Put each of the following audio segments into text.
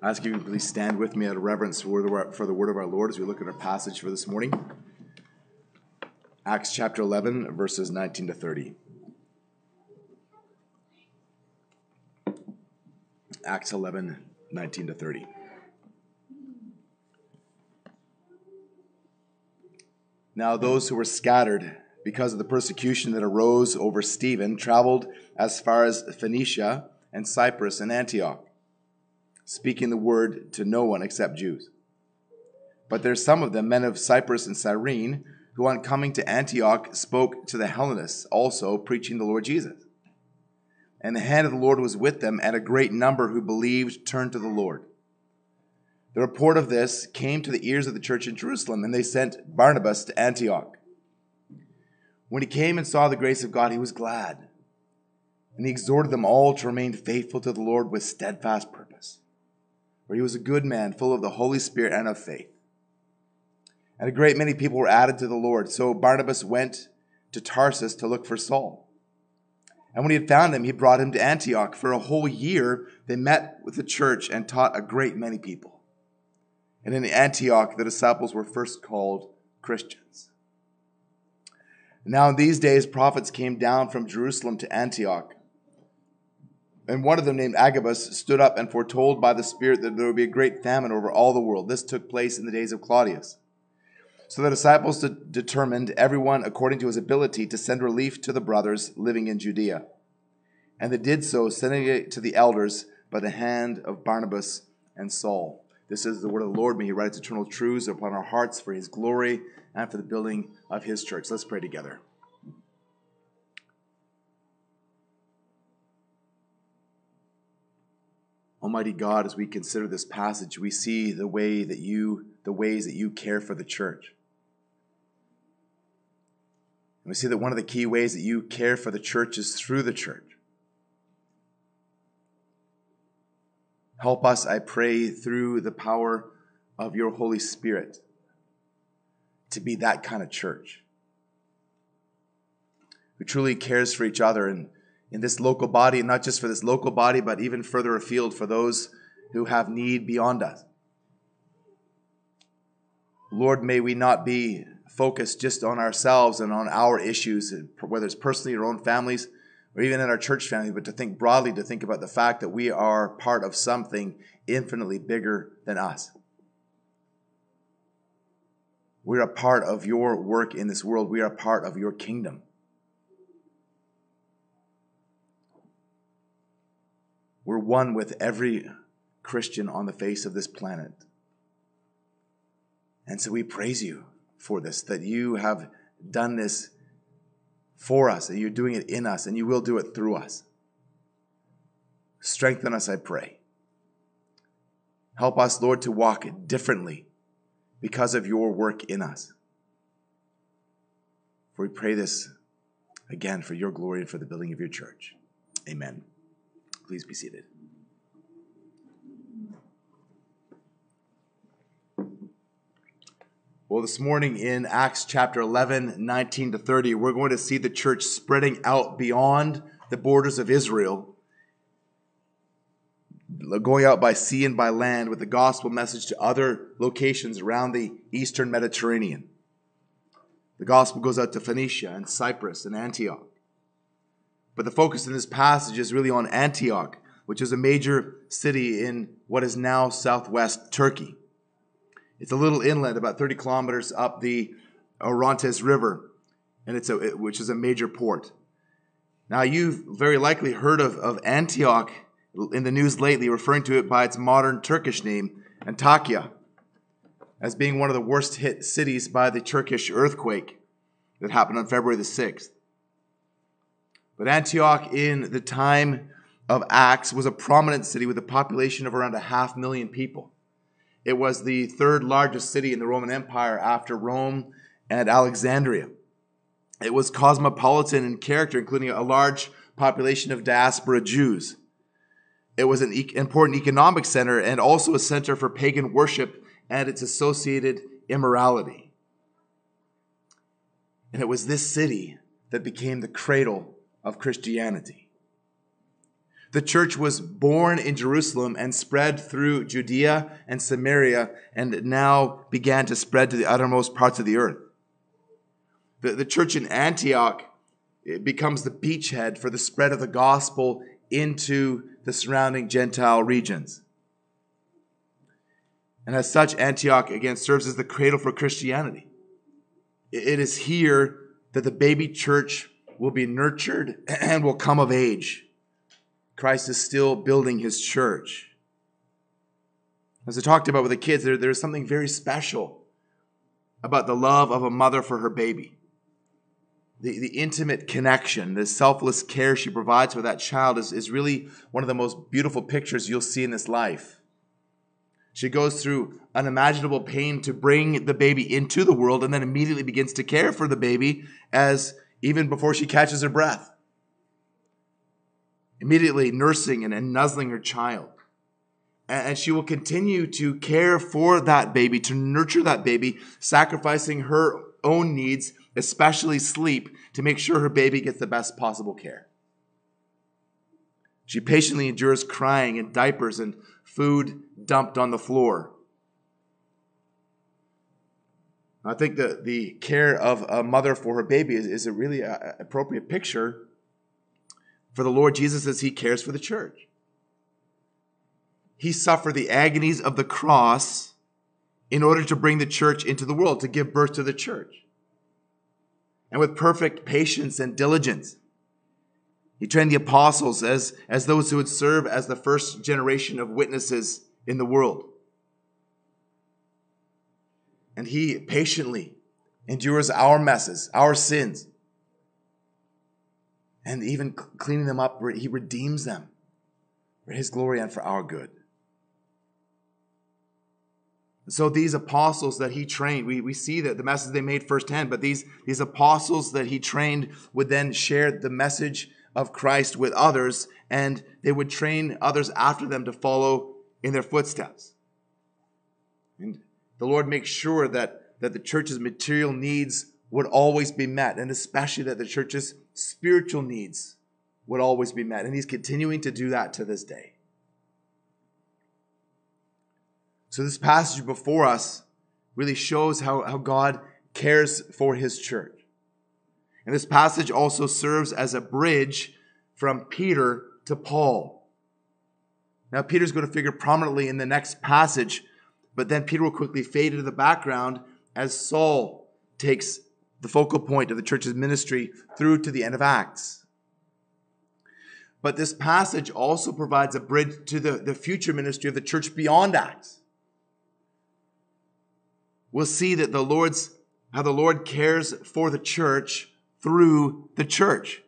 I ask you to please stand with me out of reverence for the word of our Lord as we look at our passage for this morning. Acts chapter 11, verses 19 to 30. Acts 11, 19 to 30. Now, those who were scattered because of the persecution that arose over Stephen traveled as far as Phoenicia and Cyprus and Antioch, speaking the word to no one except Jews. But there's some of them, men of Cyprus and Cyrene, who on coming to Antioch spoke to the Hellenists, also preaching the Lord Jesus. And the hand of the Lord was with them, and a great number who believed turned to the Lord. The report of this came to the ears of the church in Jerusalem, and they sent Barnabas to Antioch. When he came and saw the grace of God, he was glad. And he exhorted them all to remain faithful to the Lord with steadfast purpose. For he was a good man, full of the Holy Spirit and of faith. And a great many people were added to the Lord. So Barnabas went to Tarsus to look for Saul. And when he had found him, he brought him to Antioch. For a whole year, they met with the church and taught a great many people. And in Antioch, the disciples were first called Christians. Now, in these days, prophets came down from Jerusalem to Antioch. And one of them, named Agabus, stood up and foretold by the Spirit that there would be a great famine over all the world. This took place in the days of Claudius. So the disciples de- determined, everyone according to his ability, to send relief to the brothers living in Judea. And they did so, sending it to the elders by the hand of Barnabas and Saul. This is the word of the Lord. May he write eternal truths upon our hearts for his glory and for the building of his church. Let's pray together. Almighty God, as we consider this passage, we see the way that you, the ways that you care for the church. And we see that one of the key ways that you care for the church is through the church. Help us, I pray, through the power of your Holy Spirit to be that kind of church who truly cares for each other and in this local body, and not just for this local body, but even further afield for those who have need beyond us. Lord, may we not be focused just on ourselves and on our issues, whether it's personally or own families or even in our church family, but to think broadly, to think about the fact that we are part of something infinitely bigger than us. We're a part of your work in this world. We are a part of your kingdom. We're one with every Christian on the face of this planet. And so we praise you for this, that you have done this for us, and you're doing it in us, and you will do it through us. Strengthen us, I pray. Help us, Lord, to walk differently because of your work in us. For we pray this again for your glory and for the building of your church. Amen. Please be seated. Well, this morning in Acts chapter 11, 19 to 30, we're going to see the church spreading out beyond the borders of Israel going out by sea and by land with the gospel message to other locations around the eastern Mediterranean. The gospel goes out to Phoenicia and Cyprus and Antioch. But the focus in this passage is really on Antioch, which is a major city in what is now southwest Turkey. It's a little inlet, about 30 kilometers up the Orontes River, and it's a, which is a major port. Now, you've very likely heard of, of Antioch in the news lately, referring to it by its modern Turkish name, Antakya, as being one of the worst hit cities by the Turkish earthquake that happened on February the 6th. But Antioch, in the time of Acts, was a prominent city with a population of around a half million people. It was the third largest city in the Roman Empire after Rome and Alexandria. It was cosmopolitan in character, including a large population of diaspora Jews. It was an e- important economic center and also a center for pagan worship and its associated immorality. And it was this city that became the cradle of Christianity. The church was born in Jerusalem and spread through Judea and Samaria and now began to spread to the uttermost parts of the earth. The, the church in Antioch becomes the beachhead for the spread of the gospel into the surrounding Gentile regions. And as such, Antioch again serves as the cradle for Christianity. It is here that the baby church will be nurtured and will come of age. Christ is still building his church. As I talked about with the kids, there, there's something very special about the love of a mother for her baby. The, the intimate connection, the selfless care she provides for that child is, is really one of the most beautiful pictures you'll see in this life. She goes through unimaginable pain to bring the baby into the world and then immediately begins to care for the baby as even before she catches her breath. Immediately nursing and, and nuzzling her child. And, and she will continue to care for that baby, to nurture that baby, sacrificing her own needs, especially sleep, to make sure her baby gets the best possible care. She patiently endures crying and diapers and food dumped on the floor. I think that the care of a mother for her baby is, is a really uh, appropriate picture for the Lord Jesus as he cares for the church. He suffered the agonies of the cross in order to bring the church into the world, to give birth to the church. And with perfect patience and diligence, he trained the apostles as, as those who would serve as the first generation of witnesses in the world. And he patiently endures our messes, our sins, and even cleaning them up, he redeems them for his glory and for our good. So these apostles that he trained, we, we see that the message they made firsthand, but these, these apostles that he trained would then share the message of Christ with others, and they would train others after them to follow in their footsteps. The Lord makes sure that, that the church's material needs would always be met, and especially that the church's spiritual needs would always be met. And He's continuing to do that to this day. So, this passage before us really shows how, how God cares for His church. And this passage also serves as a bridge from Peter to Paul. Now, Peter's going to figure prominently in the next passage, but then Peter will quickly fade into the background as Saul takes the focal point of the church's ministry through to the end of Acts. But this passage also provides a bridge to the, the future ministry of the church beyond Acts. We'll see that the Lord's how the Lord cares for the church through the church.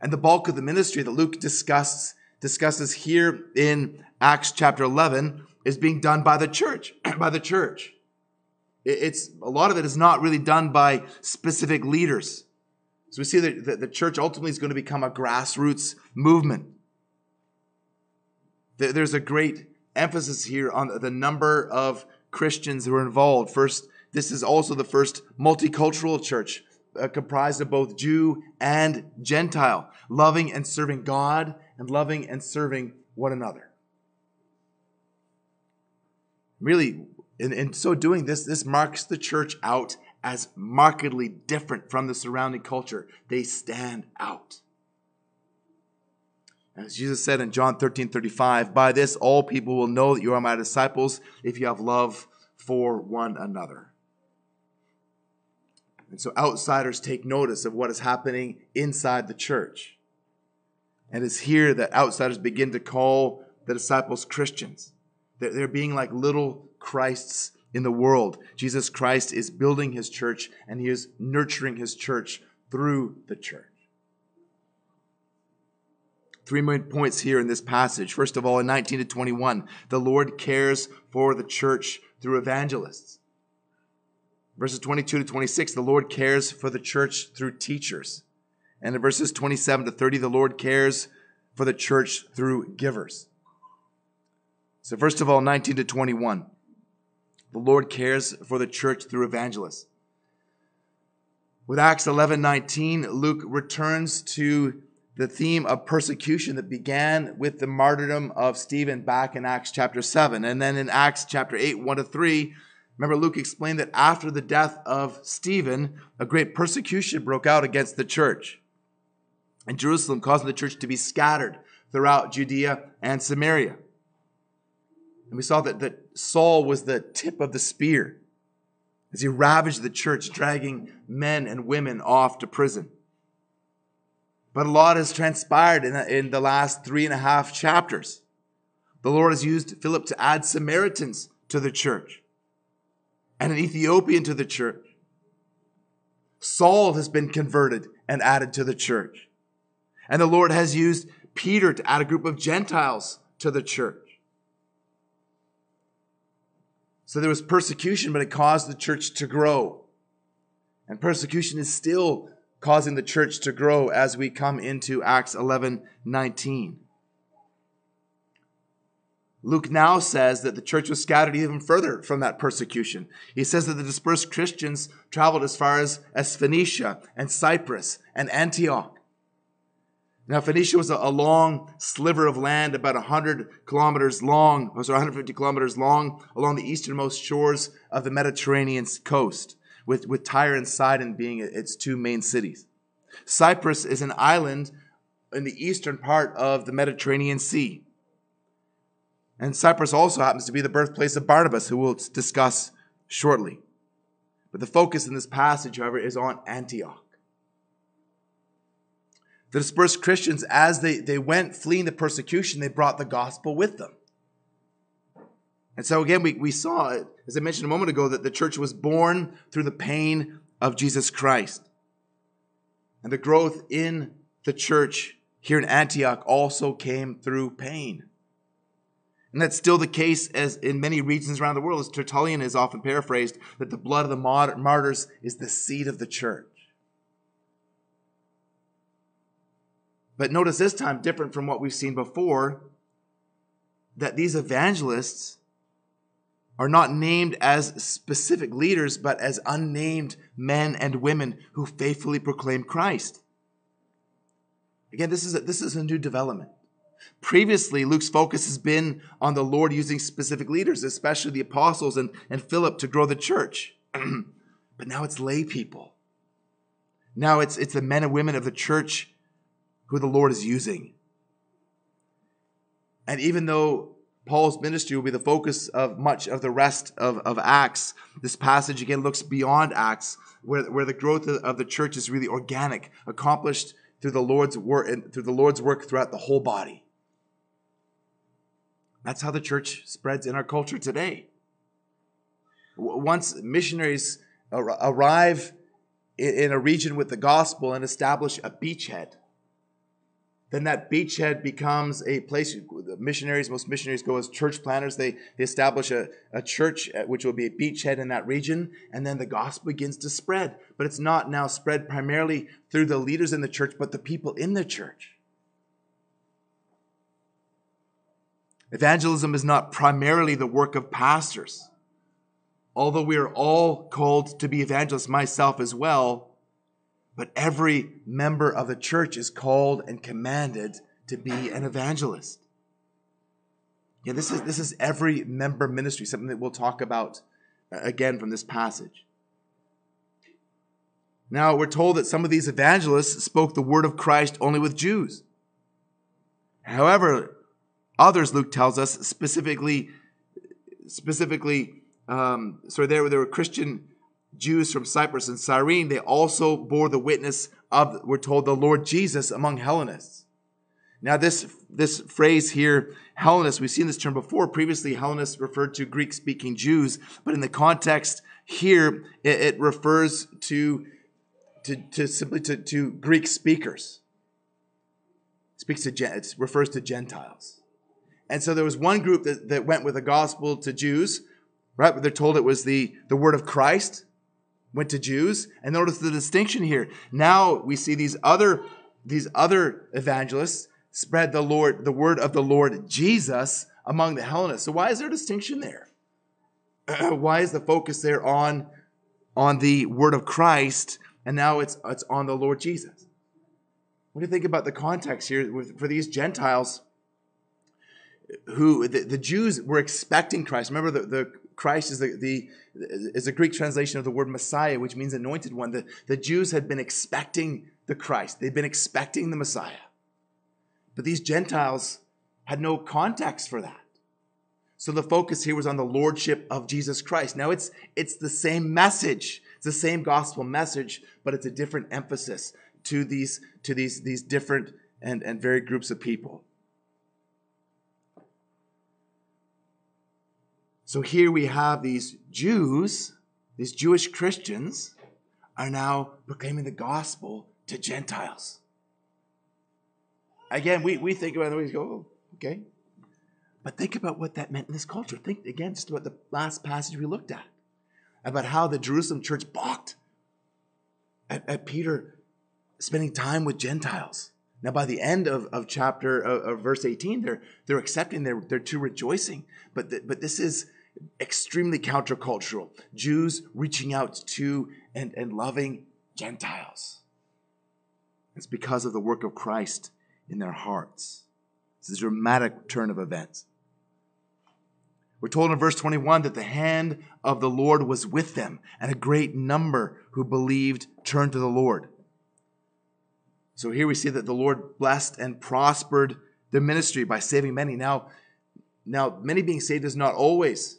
And the bulk of the ministry that Luke discusses, discusses here in Acts chapter 11 is being done by the church, by the church. It's a lot of it is not really done by specific leaders. So we see that the church ultimately is going to become a grassroots movement. There's a great emphasis here on the number of Christians who are involved. First, this is also the first multicultural church uh, comprised of both Jew and Gentile, loving and serving God and loving and serving one another. Really, in, in so doing this, this marks the church out as markedly different from the surrounding culture. They stand out. As Jesus said in John 13 35, by this all people will know that you are my disciples if you have love for one another. And so outsiders take notice of what is happening inside the church. And it's here that outsiders begin to call the disciples Christians. They're being like little Christs in the world. Jesus Christ is building his church and he is nurturing his church through the church. Three main points here in this passage. First of all, in 19 to 21, the Lord cares for the church through evangelists. Verses 22 to 26, the Lord cares for the church through teachers. And in verses 27 to 30, the Lord cares for the church through givers. So, first of all, 19 to 21, the Lord cares for the church through evangelists. With Acts 11 19, Luke returns to the theme of persecution that began with the martyrdom of Stephen back in Acts chapter 7. And then in Acts chapter 8, 1 to 3, remember Luke explained that after the death of Stephen, a great persecution broke out against the church in Jerusalem, causing the church to be scattered throughout Judea and Samaria. And we saw that, that Saul was the tip of the spear as he ravaged the church, dragging men and women off to prison. But a lot has transpired in the, in the last three and a half chapters. The Lord has used Philip to add Samaritans to the church and an Ethiopian to the church. Saul has been converted and added to the church. And the Lord has used Peter to add a group of Gentiles to the church. So there was persecution, but it caused the church to grow. And persecution is still causing the church to grow as we come into Acts 11 19. Luke now says that the church was scattered even further from that persecution. He says that the dispersed Christians traveled as far as, as Phoenicia and Cyprus and Antioch. Now, Phoenicia was a, a long sliver of land, about 100 kilometers long, or sorry, 150 kilometers long, along the easternmost shores of the Mediterranean coast with, with Tyre and Sidon being its two main cities. Cyprus is an island in the eastern part of the Mediterranean Sea. And Cyprus also happens to be the birthplace of Barnabas, who we'll discuss shortly. But the focus in this passage, however, is on Antioch. The dispersed Christians, as they, they went fleeing the persecution, they brought the gospel with them. And so again, we, we saw, as I mentioned a moment ago, that the church was born through the pain of Jesus Christ. And the growth in the church here in Antioch also came through pain. And that's still the case as in many regions around the world, as Tertullian is often paraphrased, that the blood of the martyrs is the seed of the church. But notice this time, different from what we've seen before, that these evangelists are not named as specific leaders, but as unnamed men and women who faithfully proclaim Christ. Again, this is a, this is a new development. Previously, Luke's focus has been on the Lord using specific leaders, especially the apostles and, and Philip, to grow the church. but now it's lay people. Now it's, it's the men and women of the church who the Lord is using. And even though Paul's ministry will be the focus of much of the rest of, of Acts. This passage again looks beyond Acts, where, where the growth of the church is really organic, accomplished through the Lord's work through the Lord's work throughout the whole body. That's how the church spreads in our culture today. Once missionaries arrive in a region with the gospel and establish a beachhead, then that beachhead becomes a place the missionaries most missionaries go as church planners. They, they establish a, a church which will be a beachhead in that region and then the gospel begins to spread. But it's not now spread primarily through the leaders in the church but the people in the church. Evangelism is not primarily the work of pastors although we are all called to be evangelists myself as well but every member of the church is called and commanded to be an evangelist. Yeah, this is, this is every member ministry, something that we'll talk about uh, again from this passage. Now, we're told that some of these evangelists spoke the word of Christ only with Jews. However, others, Luke tells us, specifically, specifically, um, sorry, there, there were Christian Jews from Cyprus and Cyrene, they also bore the witness of, we're told, the Lord Jesus among Hellenists. Now, this, this phrase here, Hellenists, we've seen this term before. Previously, Hellenists referred to Greek speaking Jews, but in the context here, it, it refers to, to, to simply to, to Greek speakers. It speaks to, it refers to Gentiles. And so there was one group that, that went with the gospel to Jews, right? They're told it was the, the word of Christ went to Jews. And notice the distinction here. Now we see these other, these other evangelists spread the Lord, the word of the Lord Jesus among the Hellenists. So why is there a distinction there? why is the focus there on, on the word of Christ and now it's, it's on the Lord Jesus? What do you think about the context here with, for these Gentiles who the, the Jews were expecting Christ? Remember, the, the Christ is the, the is a Greek translation of the word Messiah, which means anointed one. The, the Jews had been expecting the Christ. They'd been expecting the Messiah. But these Gentiles had no context for that. So the focus here was on the lordship of Jesus Christ. Now it's it's the same message. It's the same gospel message, but it's a different emphasis to these to these these different and, and varied groups of people. So here we have these Jews, these Jewish Christians, are now proclaiming the gospel to Gentiles. Again, we, we think about it, we go, oh, okay. But think about what that meant in this culture. Think again just about the last passage we looked at about how the Jerusalem church balked at, at Peter spending time with Gentiles. Now, by the end of, of chapter of, of verse 18, they're they're accepting, they're they're too rejoicing. But the, but this is extremely countercultural. Jews reaching out to and, and loving Gentiles. It's because of the work of Christ in their hearts. It's a dramatic turn of events. We're told in verse 21 that the hand of the Lord was with them, and a great number who believed turned to the Lord. So here we see that the Lord blessed and prospered their ministry by saving many. Now, now many being saved is not always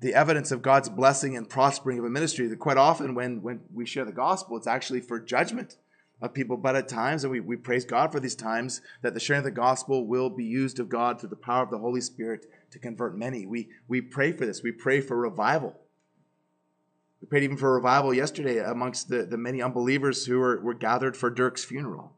the evidence of God's blessing and prospering of a ministry. That quite often when, when we share the gospel, it's actually for judgment of people. But at times, and we, we praise God for these times, that the sharing of the gospel will be used of God through the power of the Holy Spirit to convert many. We, we pray for this. We pray for revival. We prayed even for revival yesterday amongst the, the many unbelievers who were, were gathered for Dirk's funeral.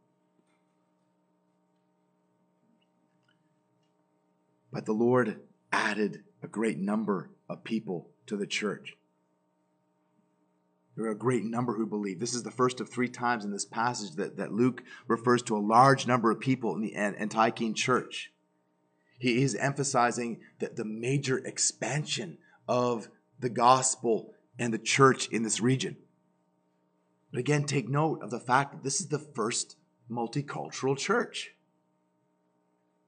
But the Lord added a great number of people to the church. There are a great number who believe. This is the first of three times in this passage that, that Luke refers to a large number of people in the Antiochian church. He is emphasizing that the major expansion of the gospel and the church in this region. But again, take note of the fact that this is the first multicultural church.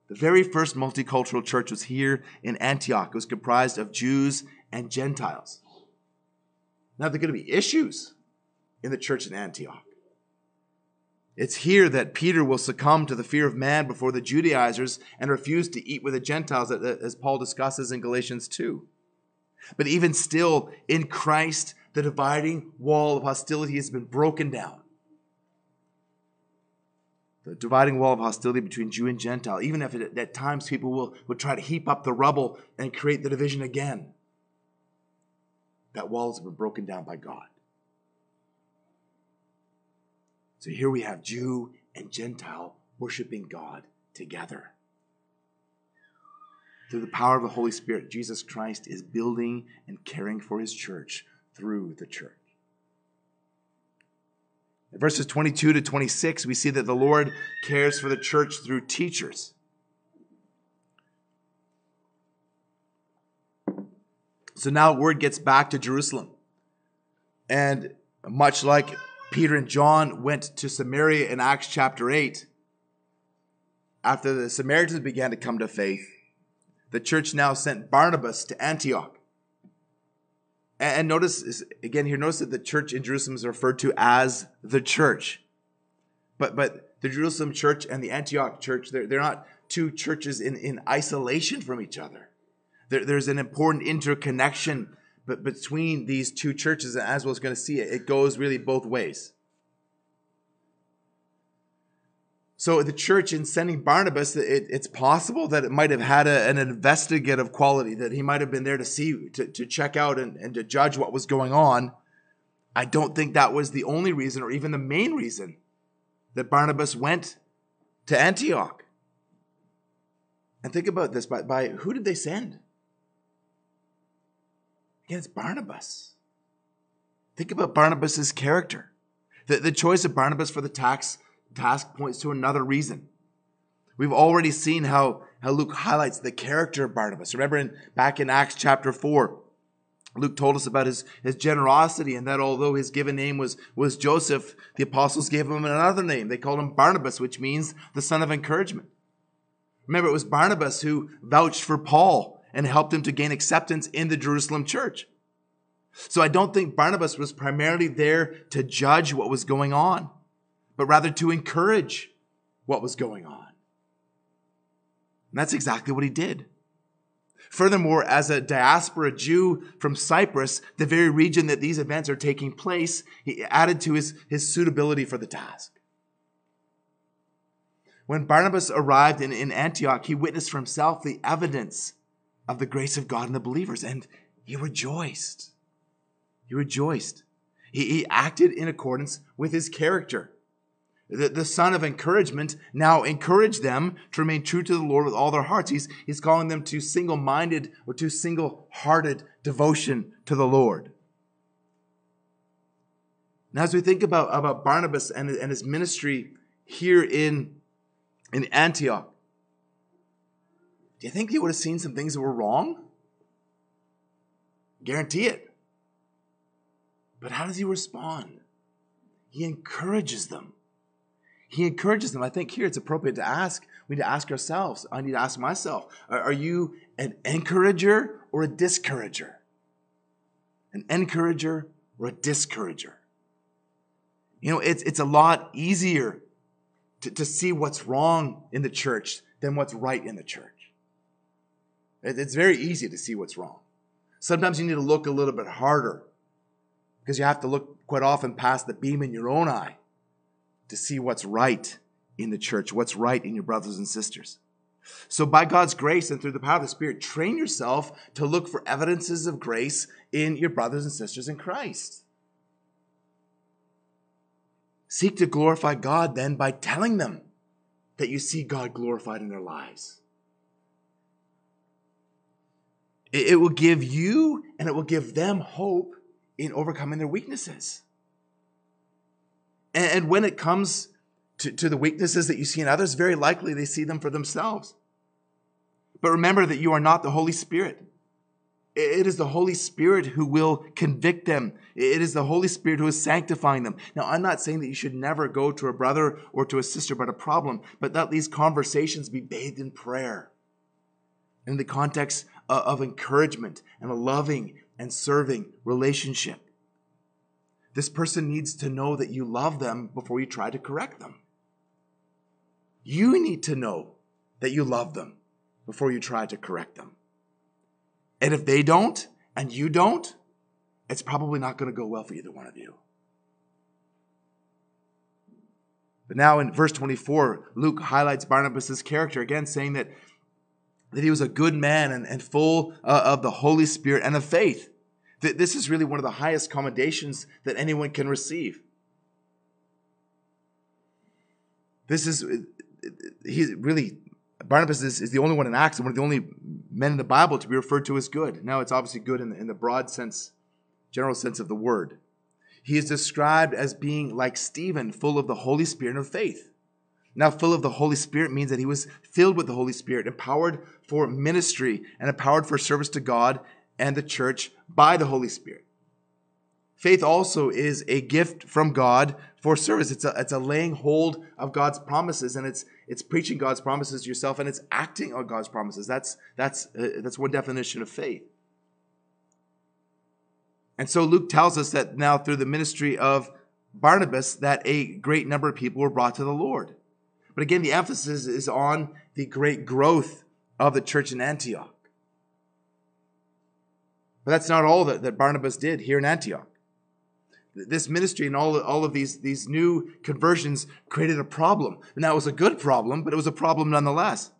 The very first multicultural church was here in Antioch. It was comprised of Jews and Gentiles. Now, there are going to be issues in the church in Antioch. It's here that Peter will succumb to the fear of man before the Judaizers and refuse to eat with the Gentiles, as Paul discusses in Galatians 2. But even still, in Christ, the dividing wall of hostility has been broken down. The dividing wall of hostility between Jew and Gentile, even if it, at times people will, will try to heap up the rubble and create the division again, that wall has been broken down by God. So here we have Jew and Gentile worshiping God together. Through the power of the Holy Spirit, Jesus Christ is building and caring for his church through the church. Verses 22 to 26, we see that the Lord cares for the church through teachers. So now word gets back to Jerusalem. And much like Peter and John went to Samaria in Acts chapter 8. After the Samaritans began to come to faith, the church now sent Barnabas to Antioch. And notice, again here, notice that the church in Jerusalem is referred to as the church. But, but the Jerusalem church and the Antioch church, they're, they're not two churches in, in isolation from each other. There, there's an important interconnection but between these two churches, as we're going to see, it, it goes really both ways. So the church in sending Barnabas, it, it's possible that it might have had a, an investigative quality, that he might have been there to see, to, to check out and, and to judge what was going on. I don't think that was the only reason or even the main reason that Barnabas went to Antioch. And think about this by, by who did they send? Again, it's Barnabas. Think about Barnabas's character. The, the choice of Barnabas for the tax, task points to another reason. We've already seen how, how Luke highlights the character of Barnabas. Remember in, back in Acts chapter 4, Luke told us about his, his generosity and that although his given name was, was Joseph, the apostles gave him another name. They called him Barnabas, which means the son of encouragement. Remember, it was Barnabas who vouched for Paul and helped him to gain acceptance in the Jerusalem church. So I don't think Barnabas was primarily there to judge what was going on, but rather to encourage what was going on. And that's exactly what he did. Furthermore, as a diaspora Jew from Cyprus, the very region that these events are taking place, he added to his, his suitability for the task. When Barnabas arrived in, in Antioch, he witnessed for himself the evidence of the grace of God in the believers, and he rejoiced. He rejoiced. He, he acted in accordance with his character. The, the son of encouragement now encouraged them to remain true to the Lord with all their hearts. He's, he's calling them to single minded or to single hearted devotion to the Lord. Now, as we think about, about Barnabas and, and his ministry here in, in Antioch, do you think he would have seen some things that were wrong? Guarantee it. But how does he respond? He encourages them. He encourages them. I think here it's appropriate to ask. We need to ask ourselves. I need to ask myself are, you an encourager or a discourager? An encourager or a discourager? You know, it's, it's a lot easier to, to see what's wrong in the church than what's right in the church. It's very easy to see what's wrong. Sometimes you need to look a little bit harder because you have to look quite often past the beam in your own eye to see what's right in the church, what's right in your brothers and sisters. So, by God's grace and through the power of the Spirit, train yourself to look for evidences of grace in your brothers and sisters in Christ. Seek to glorify God then by telling them that you see God glorified in their lives. It will give you and it will give them hope in overcoming their weaknesses. And when it comes to, to the weaknesses that you see in others, very likely they see them for themselves. But remember that you are not the Holy Spirit. It is the Holy Spirit who will convict them. It is the Holy Spirit who is sanctifying them. Now, I'm not saying that you should never go to a brother or to a sister about a problem, but that these conversations be bathed in prayer in the context uh, of encouragement and a loving and serving relationship. This person needs to know that you love them before you try to correct them. You need to know that you love them before you try to correct them. And if they don't and you don't, it's probably not going to go well for either one of you. But now in verse 24, Luke highlights Barnabas' character again, saying that, that he was a good man and, and full uh, of the Holy Spirit and of faith. This is really one of the highest commendations that anyone can receive. This is, uh, he really, Barnabas is, is the only one in Acts, one of the only men in the Bible to be referred to as good. Now, it's obviously good in the, in the broad sense, general sense of the word. He is described as being like Stephen, full of the Holy Spirit and of faith. Now, full of the Holy Spirit means that he was filled with the Holy Spirit, empowered for ministry, and empowered for service to God and the church by the Holy Spirit. Faith also is a gift from God for service. It's a, it's a laying hold of God's promises and it's, it's preaching God's promises yourself and it's acting on God's promises. That's, that's, uh, that's one definition of faith. And so Luke tells us that now through the ministry of Barnabas, that a great number of people were brought to the Lord. But again, the emphasis is on the great growth of the church in Antioch. But that's not all that, that Barnabas did here in Antioch. This ministry and all, all of these, these new conversions created a problem. And that was a good problem, but it was a problem nonetheless.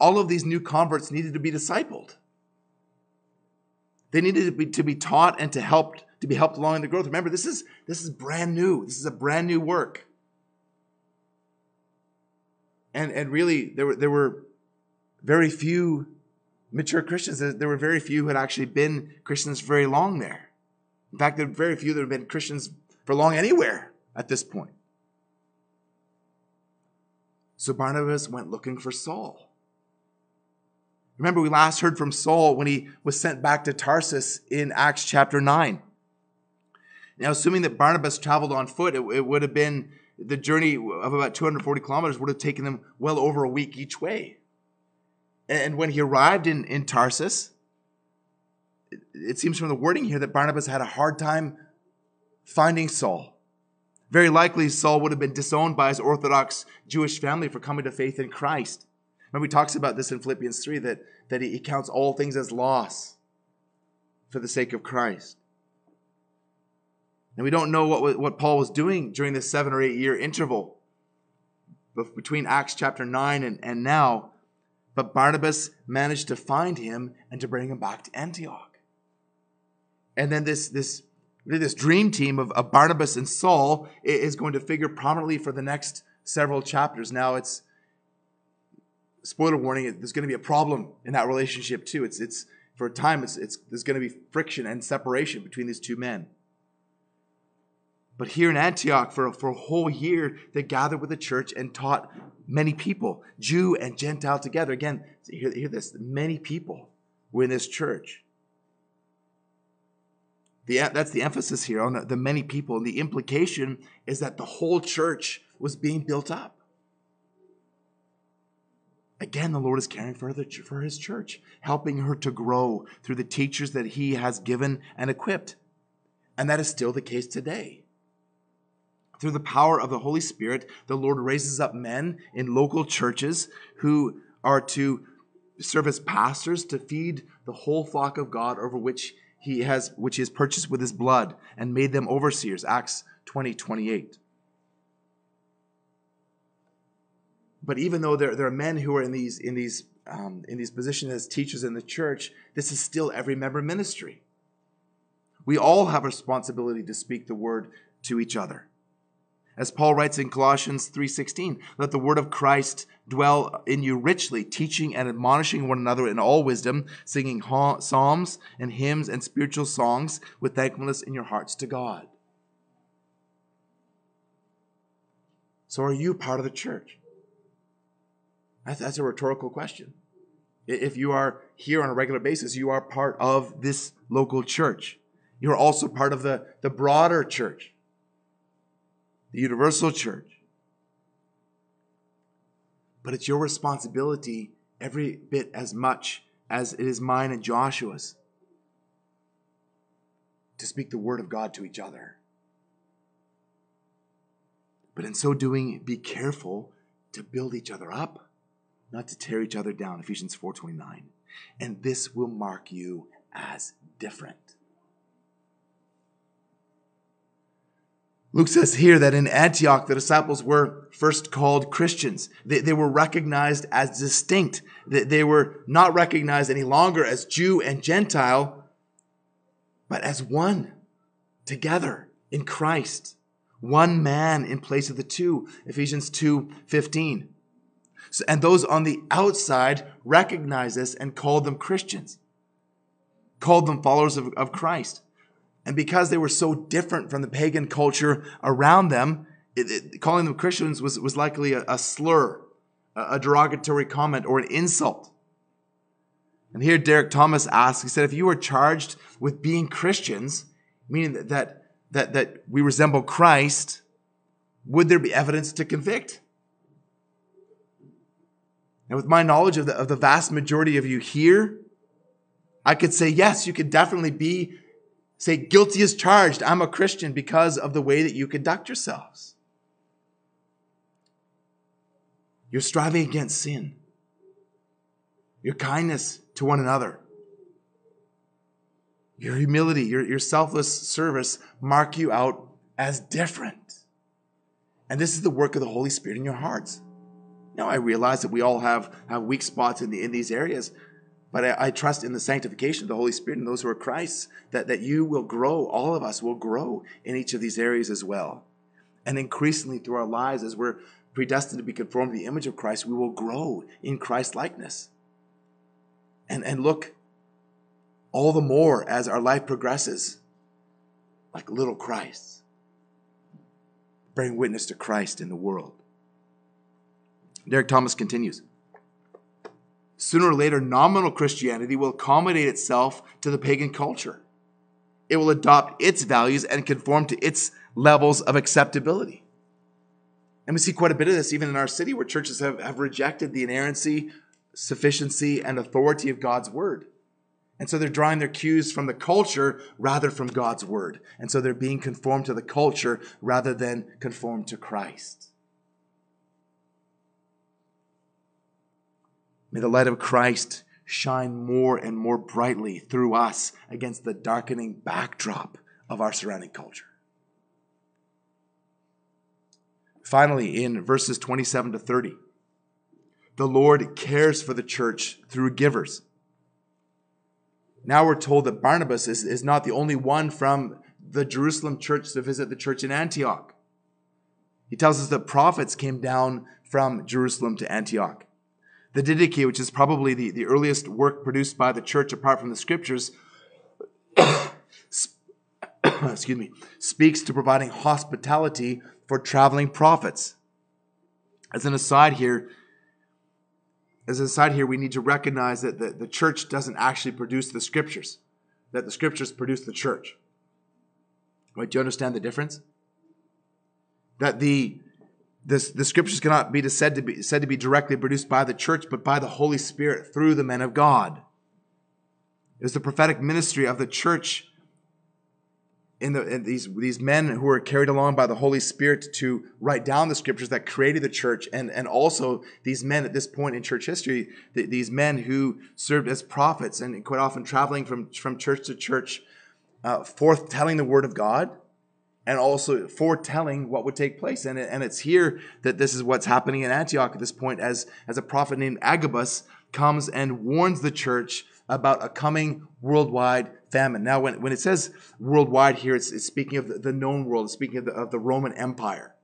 All of these new converts needed to be discipled. They needed to be, to be taught and to help to be helped along in the growth. Remember, this is this is brand new. This is a brand new work. And and really, there were there were very few mature Christians, there were very few who had actually been Christians very long there. In fact, there were very few that had been Christians for long anywhere at this point. So Barnabas went looking for Saul. Remember, we last heard from Saul when he was sent back to Tarsus in Acts chapter 9. Now, assuming that Barnabas traveled on foot, it, it would have been the journey of about 240 kilometers would have taken them well over a week each way. And when he arrived in, in Tarsus, it, it seems from the wording here that Barnabas had a hard time finding Saul. Very likely, Saul would have been disowned by his Orthodox Jewish family for coming to faith in Christ. Remember, he talks about this in Philippians 3 that, that he, he counts all things as loss for the sake of Christ. And we don't know what, what Paul was doing during this seven or eight year interval between Acts chapter 9 and, and now, but Barnabas managed to find him and to bring him back to Antioch. And then this, this, this dream team of, of Barnabas and Saul is going to figure prominently for the next several chapters. Now, it's spoiler warning, there's going to be a problem in that relationship too. It's, it's for a time, it's, it's, there's going to be friction and separation between these two men. But here in Antioch, for, for a whole year, they gathered with the church and taught many people, Jew and Gentile together. Again, hear, hear this many people were in this church. The, that's the emphasis here on the, many people. And the implication is that the whole church was being built up. Again, the Lord is caring for, the, for his church, helping her to grow through the teachers that he has given and equipped. And that is still the case today. Through the power of the Holy Spirit, the Lord raises up men in local churches who are to serve as pastors to feed the whole flock of God over which he has which he has purchased with his blood and made them overseers. Acts 20, 28. But even though there, there are men who are in these in these um, in these positions as teachers in the church, this is still every member ministry. We all have a responsibility to speak the word to each other. As Paul writes in Colossians 3:16, let the word of Christ dwell in you richly, teaching and admonishing one another in all wisdom, singing psalms and hymns and spiritual songs with thankfulness in your hearts to God. So are you part of the church? That's a rhetorical question. If you are here on a regular basis, you are part of this local church. You're also part of the, the broader church the universal church. But it's your responsibility every bit as much as it is mine and Joshua's to speak the word of God to each other. But in so doing, be careful to build each other up, not to tear each other down. Ephesians 4:29. And this will mark you as different. Luke says here that in Antioch, the disciples were first called Christians. They, they were recognized as distinct. They, they were not recognized any longer as Jew and Gentile, but as one together in Christ. One man in place of the two. Ephesians 2 15. So, and those on the outside recognized this and called them Christians, called them followers of, of Christ. And because they were so different from the pagan culture around them, it, it, calling them Christians was, was likely a, a slur, a, a derogatory comment, or an insult. And here Derek Thomas asks, he said, if you were charged with being Christians, meaning that, that, that, that we resemble Christ, would there be evidence to convict? And with my knowledge of the, of the vast majority of you here, I could say, yes, you could definitely be Say, guilty as charged. I'm a Christian because of the way that you conduct yourselves. You're striving against sin. Your kindness to one another. Your humility, your, your selfless service mark you out as different. And this is the work of the Holy Spirit in your hearts. Now, I realize that we all have, have weak spots in, the, in these areas, but I, I, trust in the sanctification of the Holy Spirit and those who are Christ's that, that you will grow, all of us will grow in each of these areas as well. And increasingly through our lives, as we're predestined to be conformed to the image of Christ, we will grow in Christ likeness. And, and look all the more as our life progresses like little Christ, bearing witness to Christ in the world. Derek Thomas continues. Sooner or later, nominal Christianity will accommodate itself to the pagan culture. It will adopt its values and conform to its levels of acceptability. And we see quite a bit of this even in our city where churches have, have rejected the inerrancy, sufficiency, and authority of God's word. And so they're drawing their cues from the culture rather from God's word. And so they're being conformed to the culture rather than conformed to Christ. May the light of Christ shine more and more brightly through us against the darkening backdrop of our surrounding culture. Finally, in verses 27 to 30, the Lord cares for the church through givers. Now we're told that Barnabas is, is not the only one from the Jerusalem church to visit the church in Antioch. He tells us that prophets came down from Jerusalem to Antioch. The Didache, which is probably the, the earliest work produced by the church apart from the scriptures, excuse me, speaks to providing hospitality for traveling prophets. As an aside here, as an aside here, we need to recognize that the, the church doesn't actually produce the scriptures, that the scriptures produce the church. Right? Do you understand the difference? That the this, the scriptures cannot be said to be said to be directly produced by the church, but by the Holy Spirit through the men of God. It was the prophetic ministry of the church in, the, in these, these men who were carried along by the Holy Spirit to write down the scriptures that created the church, and, and also these men at this point in church history, the, these men who served as prophets and quite often traveling from, from church to church, uh, forth telling the word of God and also foretelling what would take place. And, and it's here that this is what's happening in Antioch at this point as, as a prophet named Agabus comes and warns the church about a coming worldwide famine. Now, when, when it says worldwide here, it's, it's speaking of the, the, known world, it's speaking of the, of the Roman Empire.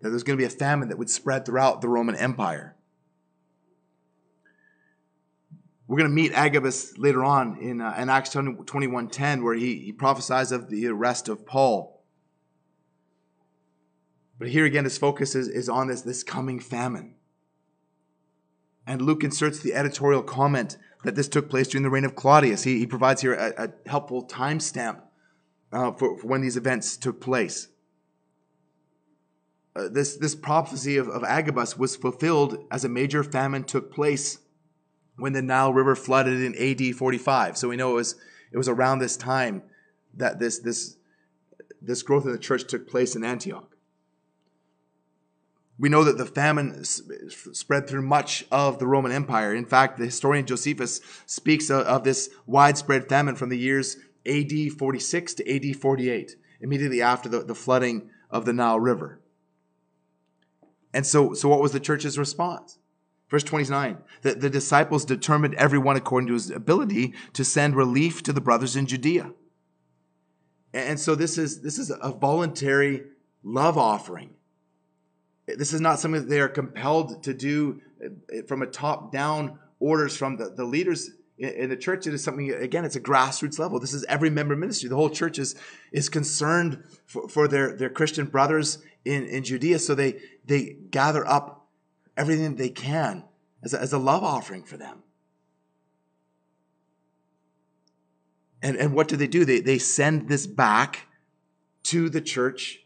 That there's going to be a famine that would spread throughout the Roman Empire. We're going to meet Agabus later on in, uh, in Acts 21.10 where he, he prophesies of the arrest of Paul. But here again, his focus is, is on this, this coming famine. And Luke inserts the editorial comment that this took place during the reign of Claudius. He, he provides here a, a helpful timestamp uh, for, for, when these events took place. Uh, this, this prophecy of, of Agabus was fulfilled as a major famine took place when the Nile River flooded in AD 45. So we know it was, it was around this time that this, this, this growth in the church took place in Antioch. We know that the famine spread through much of the Roman Empire. In fact, the historian Josephus speaks of this widespread famine from the years AD 46 to AD 48, immediately after the, flooding of the Nile River. And so, so what was the church's response? Verse 29 the, the disciples determined everyone according to his ability to send relief to the brothers in Judea. And so this is, this is a voluntary love offering this is not something that they are compelled to do uh, from a top down orders from the, the leaders in the church. It is something, again, it's a grassroots level. This is every member ministry. The whole church is, is concerned for, for their, their Christian brothers in, in Judea. So they, they gather up everything they can as a, as a love offering for them. And, and what do they do? They, they send this back to the church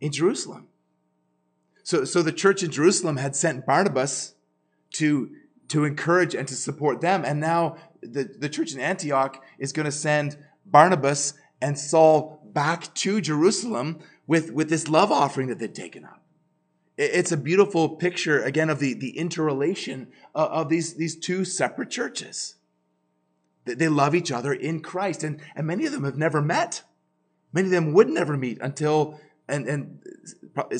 in Jerusalem. So, so the church in Jerusalem had sent Barnabas to, to encourage and to support them. And now the, the church in Antioch is going to send Barnabas and Saul back to Jerusalem with, with this love offering that they'd taken up. It's a beautiful picture, again, of the, the interrelation of, of these, these two separate churches. They love each other in Christ, and, and many of them have never met. Many of them would never meet until and and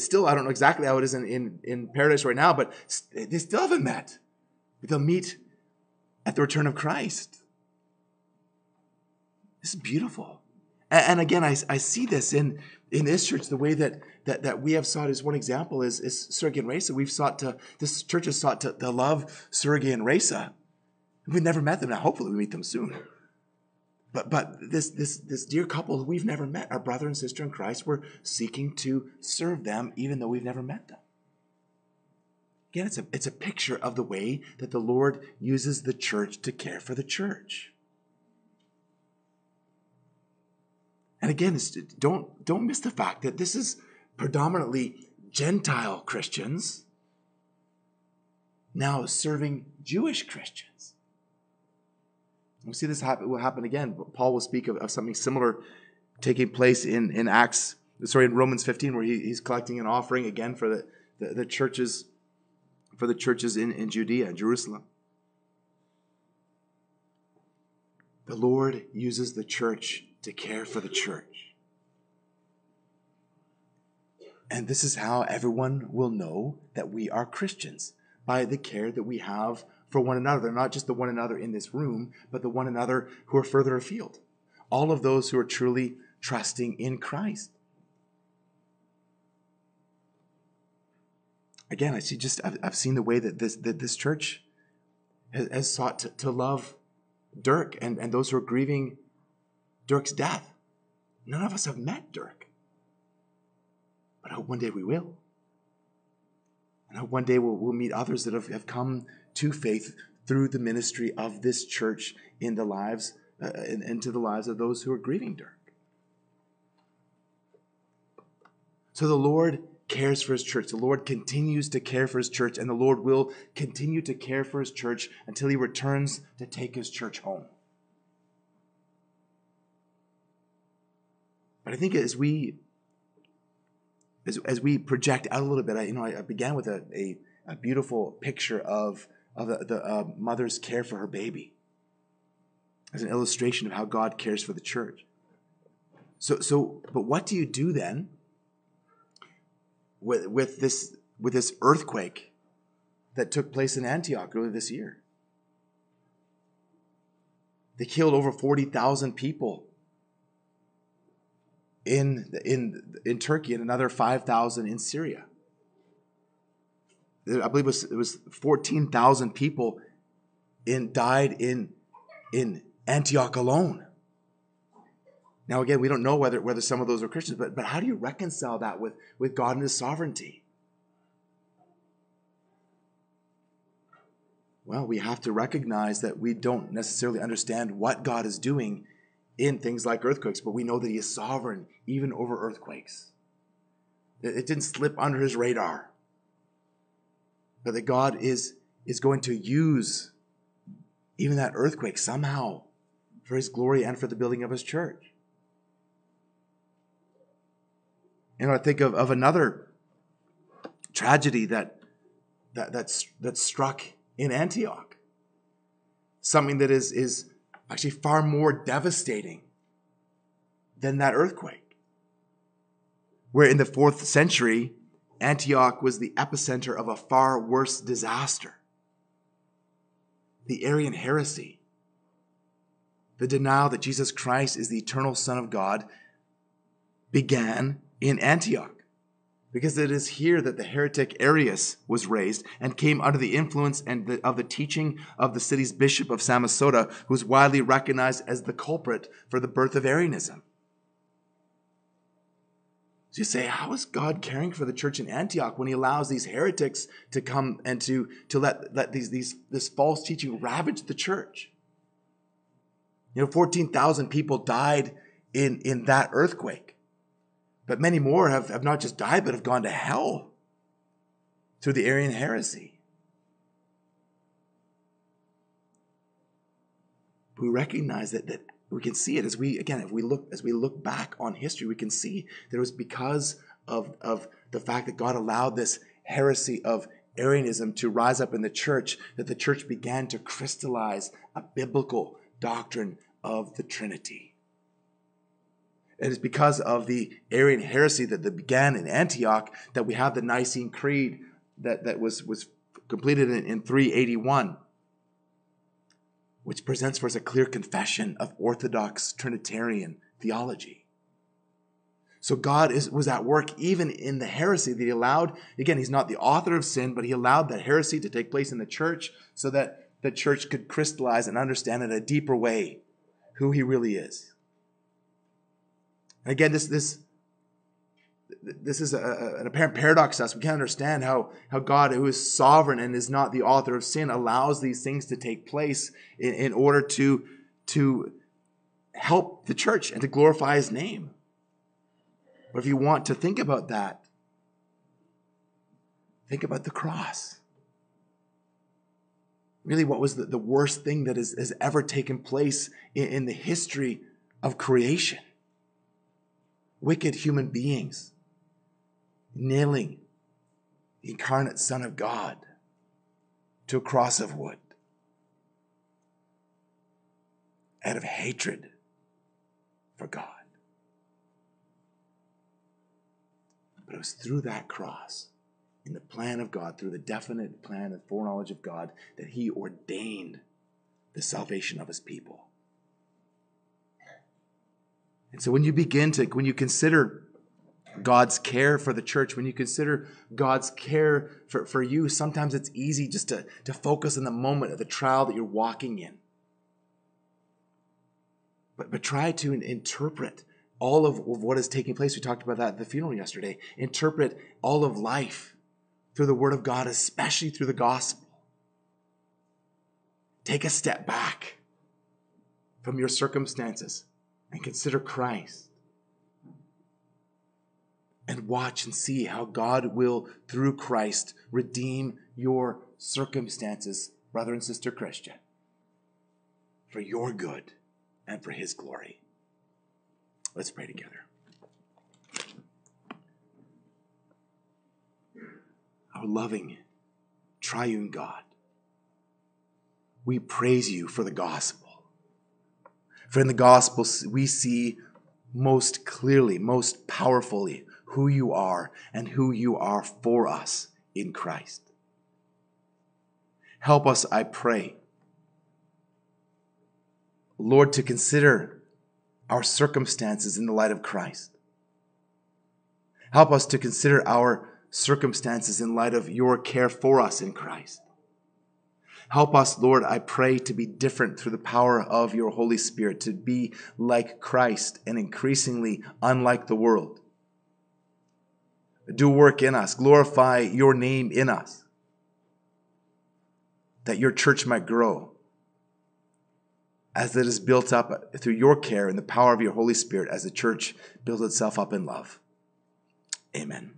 still I don't know exactly how it is in, in, in paradise right now, but they still haven't met. But they'll meet at the return of Christ. This is beautiful. And, and again, I, I see this in, in this church, the way that, that, that we have sought as one example is, is Sergei and Reza. We've sought to, this church has sought to, to love Sergei and Reza. We've never met them. Now, hopefully we meet them soon. But, but this, this, this dear couple we've never met, our brother and sister in Christ, we're seeking to serve them even though we've never met them. Again, it's a, it's a picture of the way that the Lord uses the church to care for the church. And again, don't, don't miss the fact that this is predominantly Gentile Christians now serving Jewish Christians. We see this happen, will happen again. Paul will speak of, of something similar taking place in, in Acts, sorry, in Romans 15, where he, he's collecting an offering again for the, the, the churches, for the churches in, in Judea and Jerusalem. The Lord uses the church to care for the church. And this is how everyone will know that we are Christians by the care that we have for one another, not just the one another in this room, but the one another who are further afield. All of those who are truly trusting in Christ. Again, I see just I've, I've seen the way that this that this church has, has sought to, to love Dirk and, and those who are grieving Dirk's death. None of us have met Dirk. But I hope one day we will. And I hope one day we'll, we'll meet others that have, have come to faith through the ministry of this church in the lives uh, into the lives of those who are grieving Dirk. So the Lord cares for his church. The Lord continues to care for his church, and the Lord will continue to care for his church until he returns to take his church home. But I think as we as, as we project out a little bit, I, you know, I, I began with a, a, a beautiful picture of of the, the uh, mother's care for her baby as an illustration of how God cares for the church. So, so, but what do you do then with, with this with this earthquake that took place in Antioch earlier this year? They killed over forty thousand people in in in Turkey and another five thousand in Syria. I believe it was, it was 14,000 people in, died in, in Antioch alone. Now, again, we don't know whether, whether some of those are Christians, but, but how do you reconcile that with, with God and His sovereignty? Well, we have to recognize that we don't necessarily understand what God is doing in things like earthquakes, but we know that He is sovereign even over earthquakes. It didn't slip under His radar but that God is, is going to use even that earthquake somehow for his glory and for the building of his church. Know, I think of, of another tragedy that, that, that struck in Antioch. Something that is, is actually far more devastating than that earthquake. Where in the fourth century, Antioch was the epicenter of a far worse disaster the Arian heresy, the denial that Jesus Christ is the eternal Son of God, began in Antioch. Because it is here that the heretic Arius was raised and came under the influence and the, of the teaching of the city's bishop of Samosata, who's widely recognized as the culprit for the birth of Arianism. So you say, how is God caring for the church in Antioch when he allows these heretics to come and to, to let, let these, these, this false teaching ravage the church? You know, 14,000 people died in, in that earthquake. But many more have, have not just died, but have gone to hell through the Arian heresy. We recognize that, that we can see it as we again if we look as we look back on history we can see that it was because of, of the fact that god allowed this heresy of arianism to rise up in the church that the church began to crystallize a biblical doctrine of the trinity. And it is because of the arian heresy that, that began in antioch that we have the nicene creed that, that was, was completed in, in 381 which presents for us a clear confession of Orthodox Trinitarian theology. So God is, was at work even in the heresy that he allowed. Again, he's not the author of sin, but he allowed that heresy to take place in the church so that the church could crystallize and understand in a deeper way who he really is. And again, this, this, this is a, an apparent paradox to us. We can't understand how, how God, who is sovereign and is not the author of sin, allows these things to take place in, in order to, to help the church and to glorify his name. But if you want to think about that, think about the cross. Really, what was the, the worst thing that has, has ever taken place in, in the history of creation? Wicked human beings nailing the incarnate Son of God to a cross of wood out of hatred for God. But it was through that cross, in the plan of God, through the definite plan and foreknowledge of God, that He ordained the salvation of His people. And so when you begin to, when you consider God's care for the church, when you consider God's care for, for you, sometimes it's easy just to, to focus on the moment of the trial that you're walking in. But, but try to interpret all of, of what is taking place. We talked about that at the funeral yesterday. Interpret all of life through the Word of God, especially through the gospel. Take a step back from your circumstances and consider Christ. And watch and see how God will, through Christ, redeem your circumstances, brother and sister Christian, for your good and for His glory. Let's pray together. Our loving, triune God, we praise you for the gospel. For in the gospel, we see most clearly, most powerfully, who you are and who you are for us in Christ. Help us, I pray, Lord, to consider our circumstances in the light of Christ. Help us to consider our circumstances in light of your care for us in Christ. Help us, Lord, I pray, to be different through the power of your Holy Spirit, to be like Christ and increasingly unlike the world. Do work in us, glorify your name in us, that your church might grow as it is built up through your care and the power of your Holy Spirit as the church builds itself up in love. Amen.